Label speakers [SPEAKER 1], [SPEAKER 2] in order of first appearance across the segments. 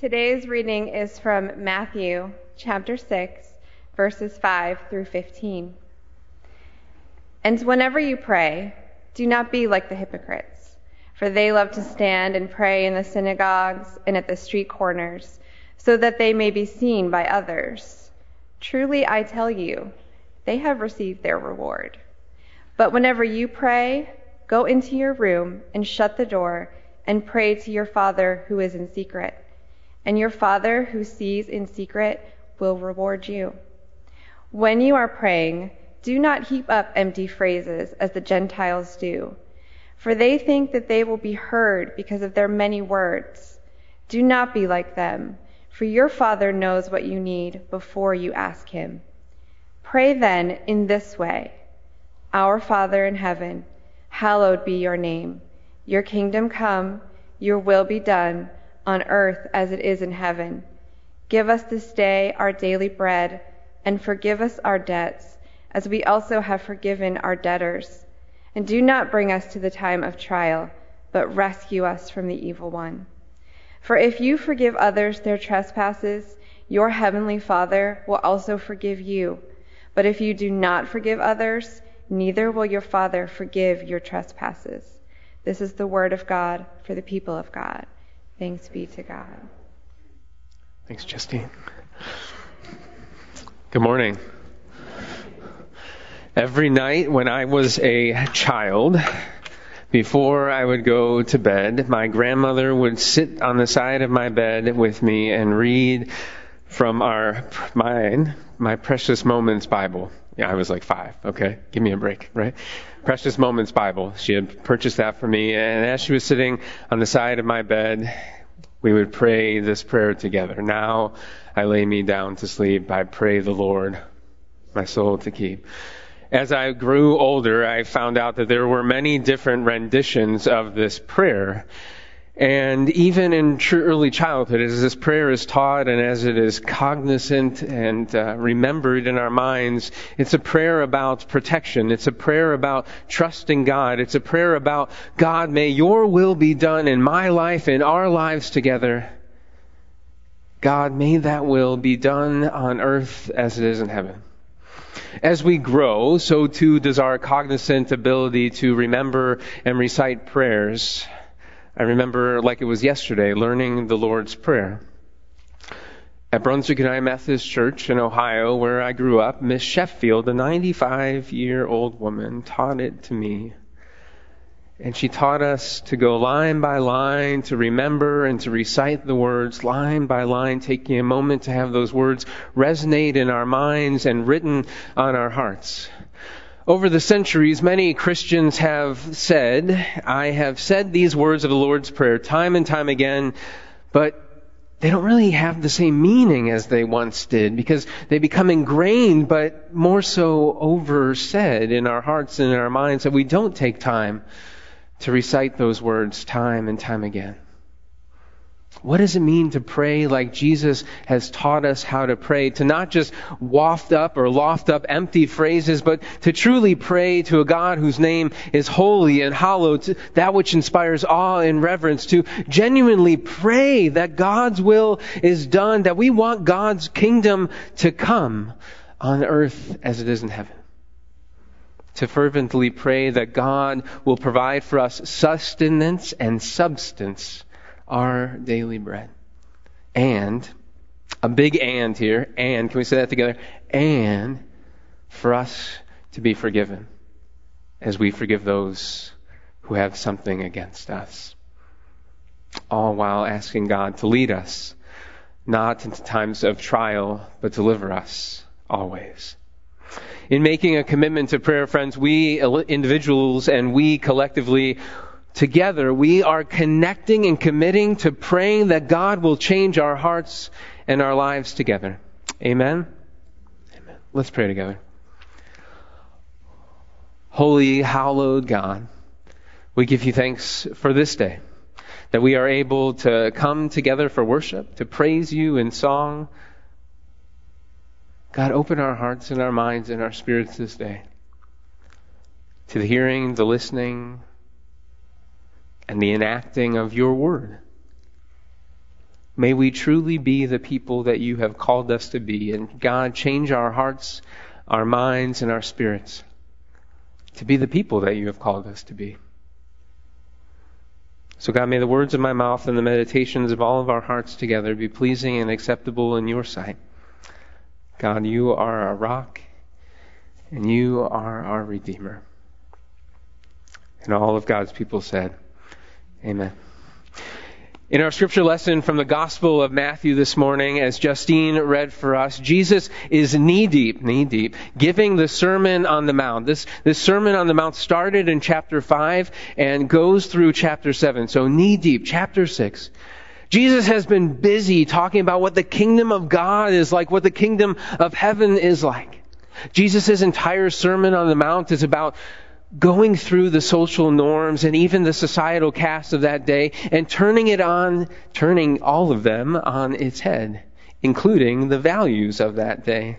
[SPEAKER 1] Today's reading is from Matthew chapter 6, verses 5 through 15. And whenever you pray, do not be like the hypocrites, for they love to stand and pray in the synagogues and at the street corners, so that they may be seen by others. Truly I tell you, they have received their reward. But whenever you pray, go into your room and shut the door and pray to your Father who is in secret. And your Father who sees in secret will reward you. When you are praying, do not heap up empty phrases as the Gentiles do, for they think that they will be heard because of their many words. Do not be like them, for your Father knows what you need before you ask Him. Pray then in this way Our Father in heaven, hallowed be your name. Your kingdom come, your will be done, on earth as it is in heaven. Give us this day our daily bread, and forgive us our debts, as we also have forgiven our debtors. And do not bring us to the time of trial, but rescue us from the evil one. For if you forgive others their trespasses, your heavenly Father will also forgive you. But if you do not forgive others, neither will your Father forgive your trespasses. This is the word of God for the people of God. Thanks be to God.
[SPEAKER 2] Thanks, Justine. Good morning. Every night when I was a child, before I would go to bed, my grandmother would sit on the side of my bed with me and read from our mine, my Precious Moments Bible. I was like five. Okay, give me a break, right? Precious Moments Bible. She had purchased that for me, and as she was sitting on the side of my bed, we would pray this prayer together. Now I lay me down to sleep. I pray the Lord my soul to keep. As I grew older, I found out that there were many different renditions of this prayer. And even in early childhood, as this prayer is taught and as it is cognizant and uh, remembered in our minds, it's a prayer about protection. It's a prayer about trusting God. It's a prayer about, God, may your will be done in my life, in our lives together. God, may that will be done on earth as it is in heaven. As we grow, so too does our cognizant ability to remember and recite prayers. I remember, like it was yesterday, learning the Lord's Prayer. At Brunswick United Methodist Church in Ohio, where I grew up, Miss Sheffield, a 95 year old woman, taught it to me. And she taught us to go line by line, to remember and to recite the words line by line, taking a moment to have those words resonate in our minds and written on our hearts. Over the centuries, many Christians have said, I have said these words of the Lord's Prayer time and time again, but they don't really have the same meaning as they once did because they become ingrained, but more so oversaid in our hearts and in our minds that we don't take time to recite those words time and time again. What does it mean to pray like Jesus has taught us how to pray? To not just waft up or loft up empty phrases, but to truly pray to a God whose name is holy and hallowed, to that which inspires awe and reverence, to genuinely pray that God's will is done, that we want God's kingdom to come on earth as it is in heaven to fervently pray that God will provide for us sustenance and substance our daily bread. And, a big and here, and, can we say that together? And for us to be forgiven as we forgive those who have something against us. All while asking God to lead us, not into times of trial, but deliver us always. In making a commitment to prayer, friends, we individuals and we collectively together, we are connecting and committing to praying that God will change our hearts and our lives together. Amen? Amen. Let's pray together. Holy, hallowed God, we give you thanks for this day, that we are able to come together for worship, to praise you in song. God, open our hearts and our minds and our spirits this day to the hearing, the listening, and the enacting of your word. May we truly be the people that you have called us to be. And God, change our hearts, our minds, and our spirits to be the people that you have called us to be. So, God, may the words of my mouth and the meditations of all of our hearts together be pleasing and acceptable in your sight. God, you are our rock, and you are our Redeemer. And all of God's people said, Amen. In our scripture lesson from the Gospel of Matthew this morning, as Justine read for us, Jesus is knee deep, knee deep, giving the Sermon on the Mount. This, this Sermon on the Mount started in chapter 5 and goes through chapter 7. So knee deep, chapter 6. Jesus has been busy talking about what the kingdom of God is like, what the kingdom of heaven is like. Jesus' entire Sermon on the Mount is about going through the social norms and even the societal caste of that day and turning it on, turning all of them on its head, including the values of that day.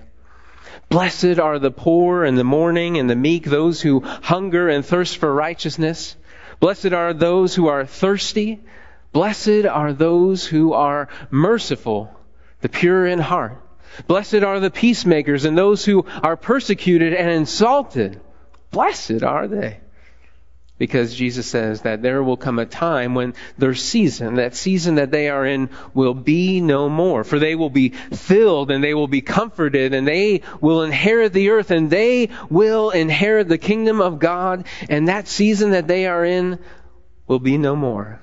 [SPEAKER 2] Blessed are the poor and the mourning and the meek, those who hunger and thirst for righteousness. Blessed are those who are thirsty. Blessed are those who are merciful, the pure in heart. Blessed are the peacemakers and those who are persecuted and insulted Blessed are they. Because Jesus says that there will come a time when their season, that season that they are in, will be no more. For they will be filled and they will be comforted and they will inherit the earth and they will inherit the kingdom of God. And that season that they are in will be no more.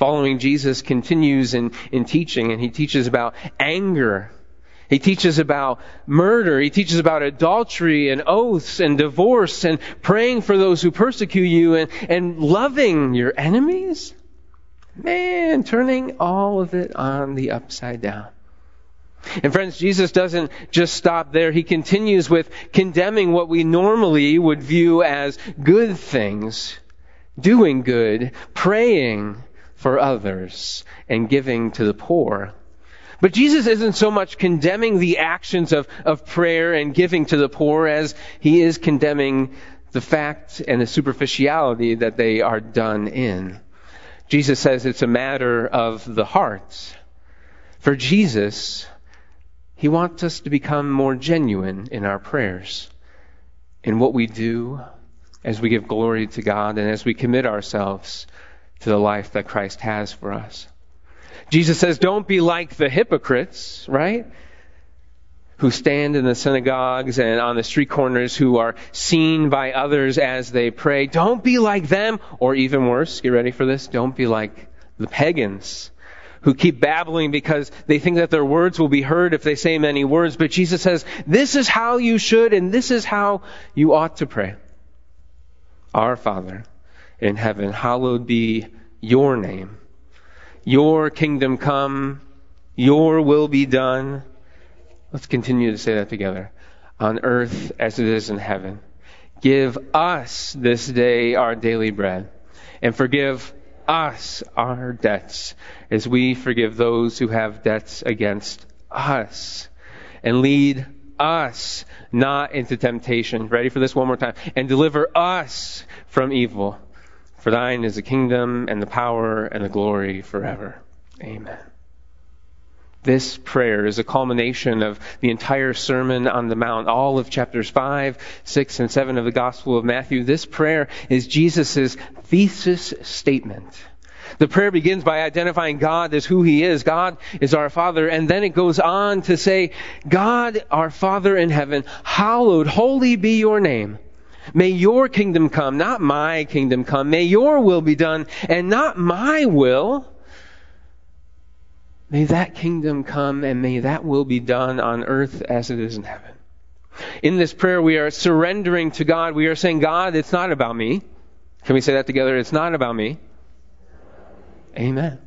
[SPEAKER 2] Following Jesus continues in, in teaching and he teaches about anger he teaches about murder. He teaches about adultery and oaths and divorce and praying for those who persecute you and, and loving your enemies. Man, turning all of it on the upside down. And friends, Jesus doesn't just stop there. He continues with condemning what we normally would view as good things, doing good, praying for others, and giving to the poor. But Jesus isn't so much condemning the actions of, of prayer and giving to the poor as he is condemning the fact and the superficiality that they are done in. Jesus says it's a matter of the heart. For Jesus, he wants us to become more genuine in our prayers, in what we do as we give glory to God and as we commit ourselves to the life that Christ has for us. Jesus says, don't be like the hypocrites, right? Who stand in the synagogues and on the street corners who are seen by others as they pray. Don't be like them, or even worse, get ready for this, don't be like the pagans who keep babbling because they think that their words will be heard if they say many words. But Jesus says, this is how you should and this is how you ought to pray. Our Father in heaven, hallowed be your name. Your kingdom come, your will be done. Let's continue to say that together. On earth as it is in heaven. Give us this day our daily bread and forgive us our debts as we forgive those who have debts against us. And lead us not into temptation. Ready for this one more time? And deliver us from evil. For thine is the kingdom and the power and the glory forever. Amen. This prayer is a culmination of the entire Sermon on the Mount, all of chapters 5, 6, and 7 of the Gospel of Matthew. This prayer is Jesus' thesis statement. The prayer begins by identifying God as who He is. God is our Father. And then it goes on to say, God, our Father in heaven, hallowed, holy be your name. May your kingdom come, not my kingdom come. May your will be done and not my will. May that kingdom come and may that will be done on earth as it is in heaven. In this prayer, we are surrendering to God. We are saying, God, it's not about me. Can we say that together? It's not about me. Amen.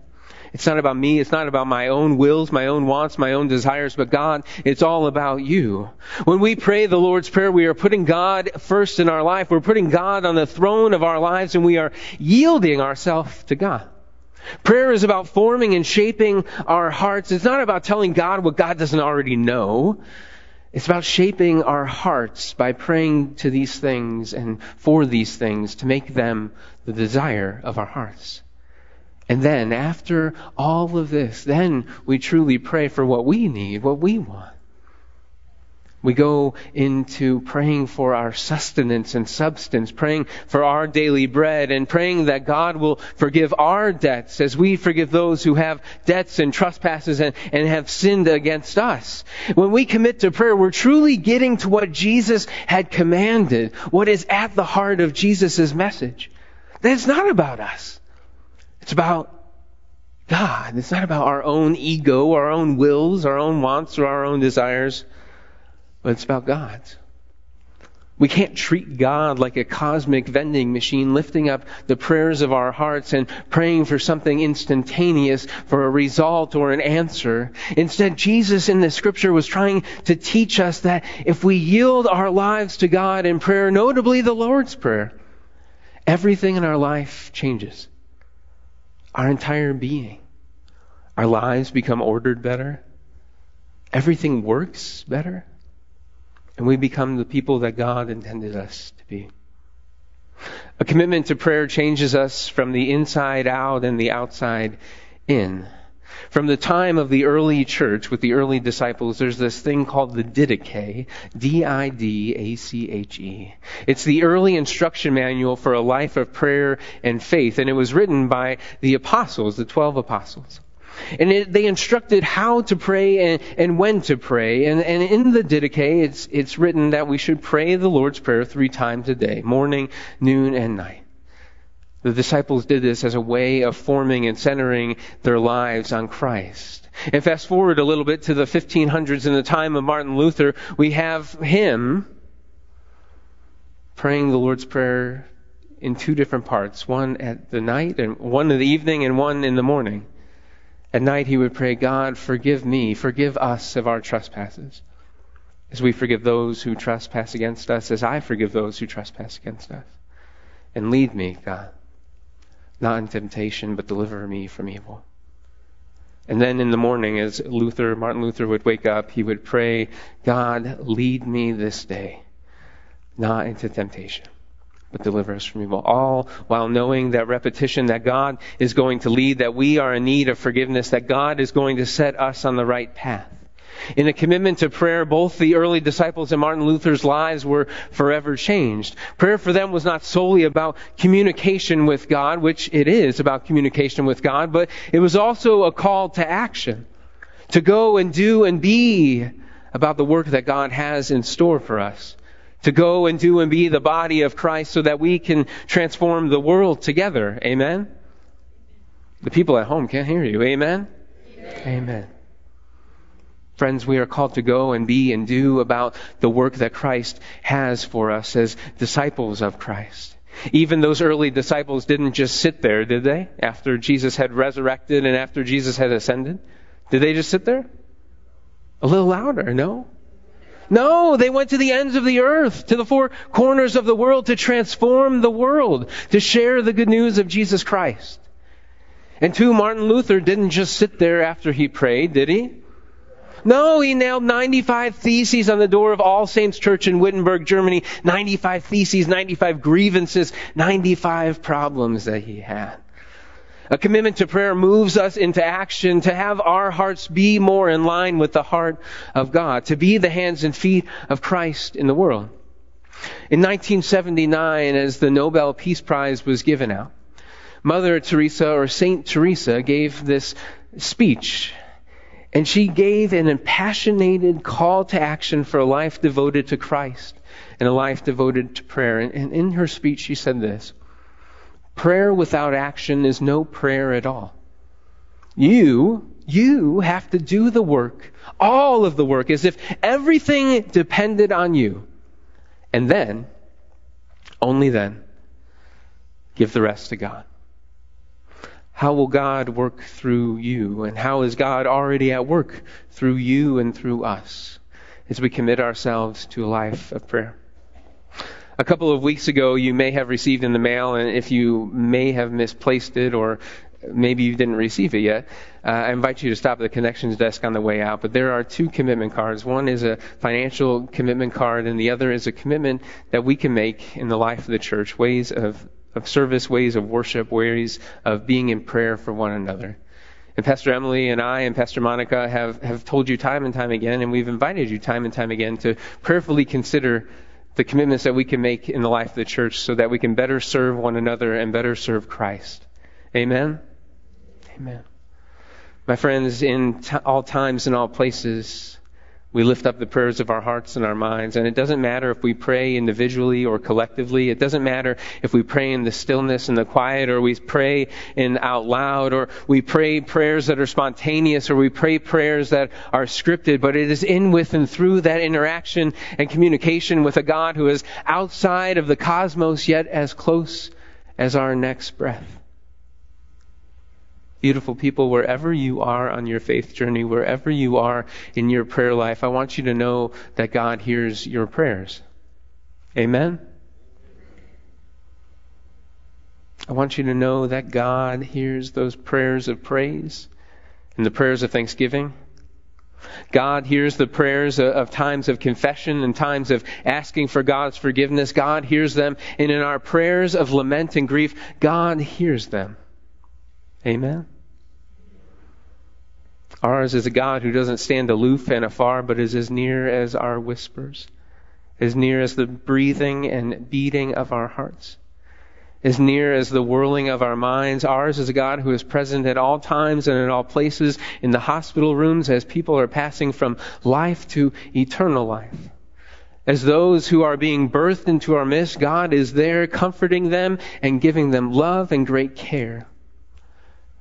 [SPEAKER 2] It's not about me. It's not about my own wills, my own wants, my own desires, but God, it's all about you. When we pray the Lord's Prayer, we are putting God first in our life. We're putting God on the throne of our lives and we are yielding ourselves to God. Prayer is about forming and shaping our hearts. It's not about telling God what God doesn't already know. It's about shaping our hearts by praying to these things and for these things to make them the desire of our hearts. And then, after all of this, then we truly pray for what we need, what we want. We go into praying for our sustenance and substance, praying for our daily bread, and praying that God will forgive our debts as we forgive those who have debts and trespasses and, and have sinned against us. When we commit to prayer, we're truly getting to what Jesus had commanded, what is at the heart of Jesus' message. That it's not about us. It's about God. It's not about our own ego, our own wills, our own wants, or our own desires but it's about God's. We can't treat God like a cosmic vending machine, lifting up the prayers of our hearts and praying for something instantaneous, for a result or an answer. Instead, Jesus in the scripture was trying to teach us that if we yield our lives to God in prayer, notably the Lord's Prayer, everything in our life changes. Our entire being. Our lives become ordered better. Everything works better and we become the people that God intended us to be. A commitment to prayer changes us from the inside out and the outside in. From the time of the early church with the early disciples, there's this thing called the Didache, D-I-D-A-C-H-E. It's the early instruction manual for a life of prayer and faith, and it was written by the apostles, the twelve apostles. And it, they instructed how to pray and, and when to pray. And, and in the Didache, it's, it's written that we should pray the Lord's Prayer three times a day, morning, noon, and night. The disciples did this as a way of forming and centering their lives on Christ. And fast forward a little bit to the 1500s in the time of Martin Luther, we have him praying the Lord's Prayer in two different parts, one at the night and one in the evening and one in the morning. At night he would pray, God, forgive me, forgive us of our trespasses, as we forgive those who trespass against us, as I forgive those who trespass against us. And lead me, God, not in temptation, but deliver me from evil. And then in the morning, as Luther, Martin Luther would wake up, he would pray, God, lead me this day, not into temptation but deliver us from evil. All while knowing that repetition that God is going to lead, that we are in need of forgiveness, that God is going to set us on the right path. In a commitment to prayer, both the early disciples and Martin Luther's lives were forever changed. Prayer for them was not solely about communication with God, which it is about communication with God, but it was also a call to action. To go and do and be about the work that God has in store for us to go and do and be the body of Christ so that we can transform the world together. Amen? The people at home can't hear you. Amen? Amen? Amen. Friends, we are called to go and be and do about the work that Christ has for us as disciples of Christ. Even those early disciples didn't just sit there, did they? After Jesus had resurrected and after Jesus had ascended? Did they just sit there? A little louder, no? No, they went to the ends of the earth, to the four corners of the world to transform the world, to share the good news of Jesus Christ. And two, Martin Luther didn't just sit there after he prayed, did he? No, he nailed 95 theses on the door of All Saints Church in Wittenberg, Germany. 95 theses, 95 grievances, 95 problems that he had. A commitment to prayer moves us into action to have our hearts be more in line with the heart of God, to be the hands and feet of Christ in the world. In 1979, as the Nobel Peace Prize was given out, Mother Teresa or Saint Teresa gave this speech and she gave an impassionated call to action for a life devoted to Christ and a life devoted to prayer. And in her speech, she said this Prayer without action is no prayer at all. You, you have to do the work, all of the work, as if everything depended on you. And then, only then, give the rest to God. How will God work through you? And how is God already at work through you and through us as we commit ourselves to a life of prayer? A couple of weeks ago, you may have received in the mail, and if you may have misplaced it or maybe you didn't receive it yet, uh, I invite you to stop at the connections desk on the way out. But there are two commitment cards. One is a financial commitment card, and the other is a commitment that we can make in the life of the church, ways of of service, ways of worship, ways of being in prayer for one another. And Pastor Emily and I and Pastor Monica have, have told you time and time again, and we've invited you time and time again to prayerfully consider the commitments that we can make in the life of the church so that we can better serve one another and better serve Christ. Amen? Amen. My friends, in t- all times and all places, we lift up the prayers of our hearts and our minds. And it doesn't matter if we pray individually or collectively. It doesn't matter if we pray in the stillness and the quiet or we pray in out loud or we pray prayers that are spontaneous or we pray prayers that are scripted. But it is in with and through that interaction and communication with a God who is outside of the cosmos yet as close as our next breath beautiful people, wherever you are on your faith journey, wherever you are in your prayer life, I want you to know that God hears your prayers. Amen? I want you to know that God hears those prayers of praise and the prayers of thanksgiving. God hears the prayers of times of confession and times of asking for God's forgiveness. God hears them. And in our prayers of lament and grief, God hears them. Amen. Ours is a God who doesn't stand aloof and afar, but is as near as our whispers, as near as the breathing and beating of our hearts, as near as the whirling of our minds. Ours is a God who is present at all times and in all places, in the hospital rooms as people are passing from life to eternal life. As those who are being birthed into our midst, God is there comforting them and giving them love and great care.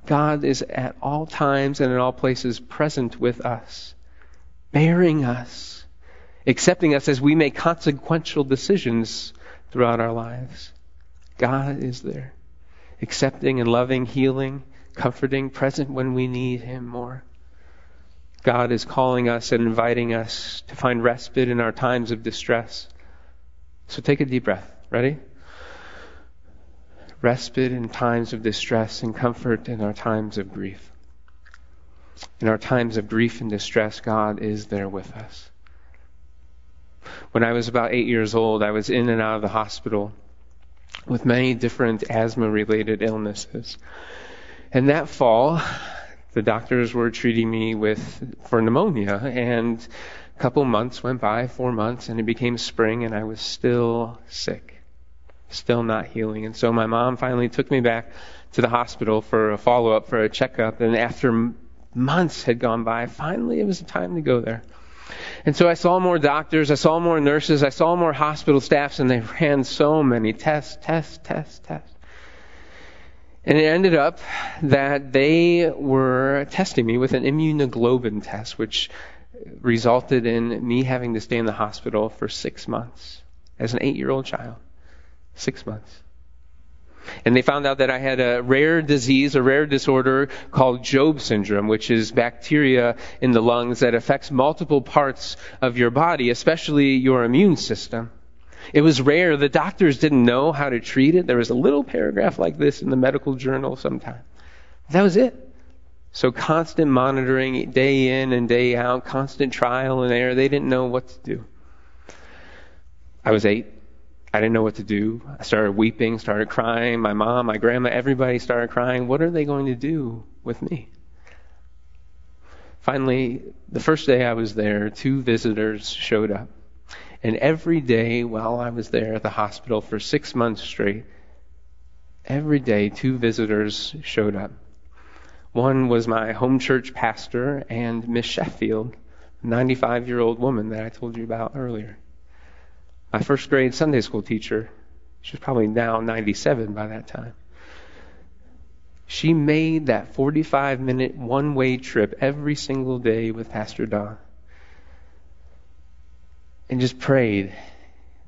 [SPEAKER 2] God is at all times and in all places present with us, bearing us, accepting us as we make consequential decisions throughout our lives. God is there, accepting and loving, healing, comforting, present when we need Him more. God is calling us and inviting us to find respite in our times of distress. So take a deep breath. Ready? Respite in times of distress and comfort in our times of grief. In our times of grief and distress, God is there with us. When I was about eight years old, I was in and out of the hospital with many different asthma related illnesses. And that fall, the doctors were treating me with for pneumonia and a couple months went by, four months, and it became spring and I was still sick still not healing. And so my mom finally took me back to the hospital for a follow up, for a checkup. And after months had gone by, finally it was time to go there. And so I saw more doctors, I saw more nurses, I saw more hospital staffs, and they ran so many tests, tests, tests, tests. And it ended up that they were testing me with an immunoglobulin test, which resulted in me having to stay in the hospital for six months as an eight year old child. Six months. And they found out that I had a rare disease, a rare disorder called Job syndrome, which is bacteria in the lungs that affects multiple parts of your body, especially your immune system. It was rare. The doctors didn't know how to treat it. There was a little paragraph like this in the medical journal sometime. That was it. So constant monitoring day in and day out, constant trial and error. They didn't know what to do. I was eight. I didn't know what to do. I started weeping, started crying. My mom, my grandma, everybody started crying. What are they going to do with me? Finally, the first day I was there, two visitors showed up. And every day while I was there at the hospital for six months straight, every day two visitors showed up. One was my home church pastor and Miss Sheffield, a 95 year old woman that I told you about earlier my first grade Sunday school teacher. She was probably now 97 by that time. She made that 45 minute one way trip every single day with Pastor Don and just prayed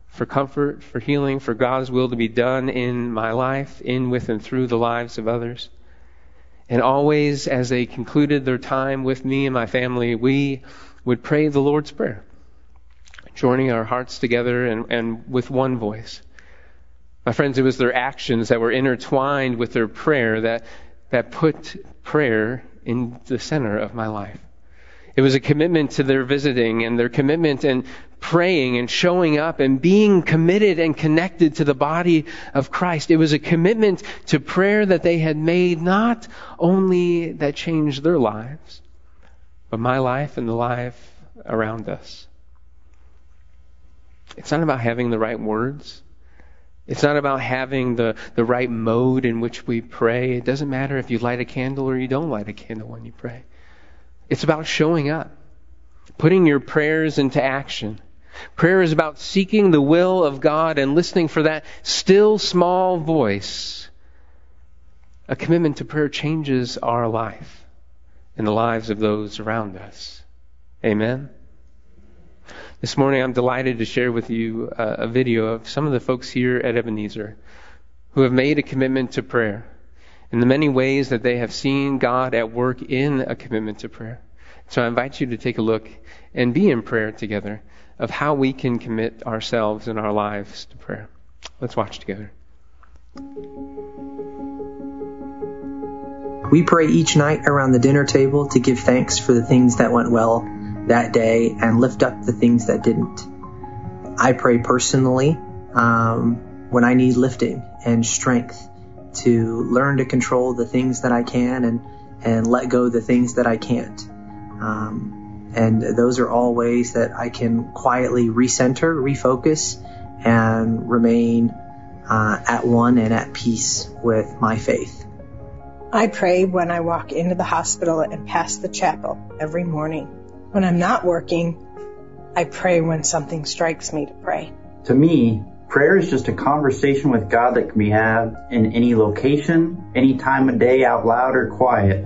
[SPEAKER 2] for comfort, for healing, for God's will to be done in my life, in, with, and through the lives of others. And always, as they concluded their time with me and my family, we would pray the Lord's Prayer joining our hearts together and, and with one voice. My friends, it was their actions that were intertwined with their prayer that, that put prayer in the center of my life. It was a commitment to their visiting and their commitment and praying and showing up and being committed and connected to the body of Christ. It was a commitment to prayer that they had made, not only that changed their lives, but my life and the life around us. It's not about having the right words. It's not about having the, the right mode in which we pray. It doesn't matter if you light a candle or you don't light a candle when you pray. It's about showing up, putting your prayers into action. Prayer is about seeking the will of God and listening for that still small voice. A commitment to prayer changes our life and the lives of those around us. Amen. This morning, I'm delighted to share with you uh, a video of some of the folks here at Ebenezer who have made a commitment to prayer and the many ways that they have seen God at work in a commitment to prayer. So I invite you to take a look and be in prayer together of how we can commit ourselves and our lives to prayer. Let's watch together.
[SPEAKER 3] We pray each night around the dinner table to give thanks for the things that went well that day and lift up the things that didn't. I pray personally um, when I need lifting and strength to learn to control the things that I can and, and let go the things that I can't. Um, and those are all ways that I can quietly recenter, refocus, and remain uh, at one and at peace with my faith.
[SPEAKER 4] I pray when I walk into the hospital and past the chapel every morning. When I'm not working, I pray when something strikes me to pray.
[SPEAKER 5] To me, prayer is just a conversation with God that can be had in any location, any time of day, out loud or quiet.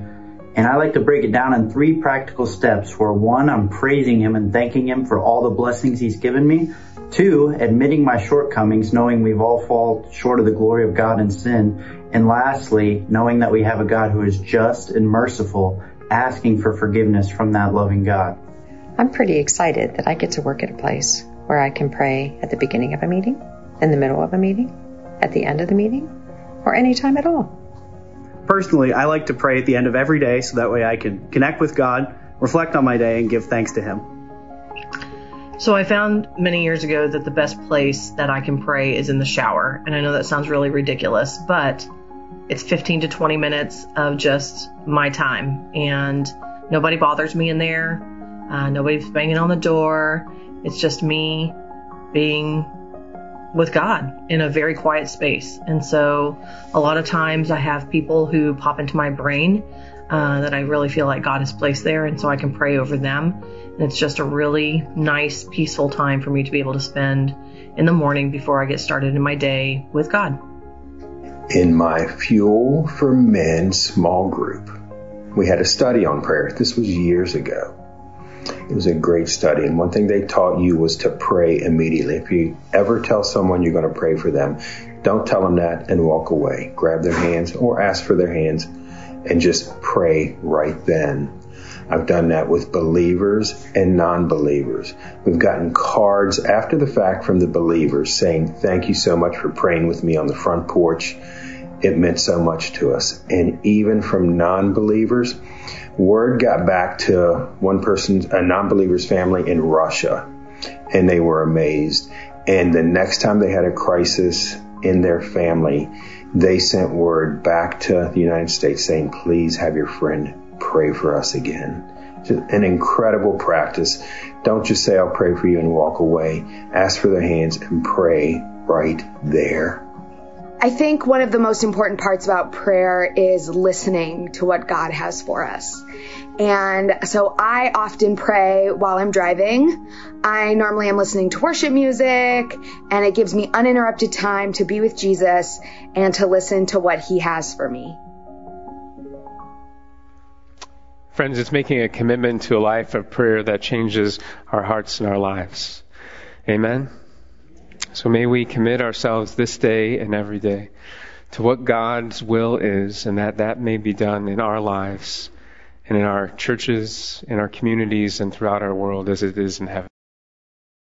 [SPEAKER 5] And I like to break it down in three practical steps where one, I'm praising Him and thanking Him for all the blessings He's given me. Two, admitting my shortcomings, knowing we've all fallen short of the glory of God in sin. And lastly, knowing that we have a God who is just and merciful asking for forgiveness from that loving God.
[SPEAKER 6] I'm pretty excited that I get to work at a place where I can pray at the beginning of a meeting, in the middle of a meeting, at the end of the meeting, or any time at all.
[SPEAKER 7] Personally, I like to pray at the end of every day so that way I can connect with God, reflect on my day, and give thanks to Him.
[SPEAKER 8] So I found many years ago that the best place that I can pray is in the shower. And I know that sounds really ridiculous, but it's 15 to 20 minutes of just my time, and nobody bothers me in there. Uh, nobody's banging on the door. It's just me being with God in a very quiet space. And so a lot of times I have people who pop into my brain uh, that I really feel like God has placed there, and so I can pray over them. And it's just a really nice, peaceful time for me to be able to spend in the morning before I get started in my day with God
[SPEAKER 9] in my Fuel for Men small group. We had a study on prayer. This was years ago. It was a great study. And one thing they taught you was to pray immediately. If you ever tell someone you're going to pray for them, don't tell them that and walk away. Grab their hands or ask for their hands and just pray right then. I've done that with believers and non-believers. We've gotten cards after the fact from the believers saying, thank you so much for praying with me on the front porch. It meant so much to us. And even from non-believers, word got back to one person, a non-believer's family in Russia, and they were amazed. And the next time they had a crisis in their family, they sent word back to the United States saying, please have your friend pray for us again. An incredible practice. Don't just say, I'll pray for you and walk away. Ask for their hands and pray right there.
[SPEAKER 10] I think one of the most important parts about prayer is listening to what God has for us. And so I often pray while I'm driving. I normally am listening to worship music and it gives me uninterrupted time to be with Jesus and to listen to what he has for me.
[SPEAKER 2] Friends, it's making a commitment to a life of prayer that changes our hearts and our lives. Amen. So may we commit ourselves this day and every day to what God's will is and that that may be done in our lives and in our churches, in our communities, and throughout our world as it is in heaven.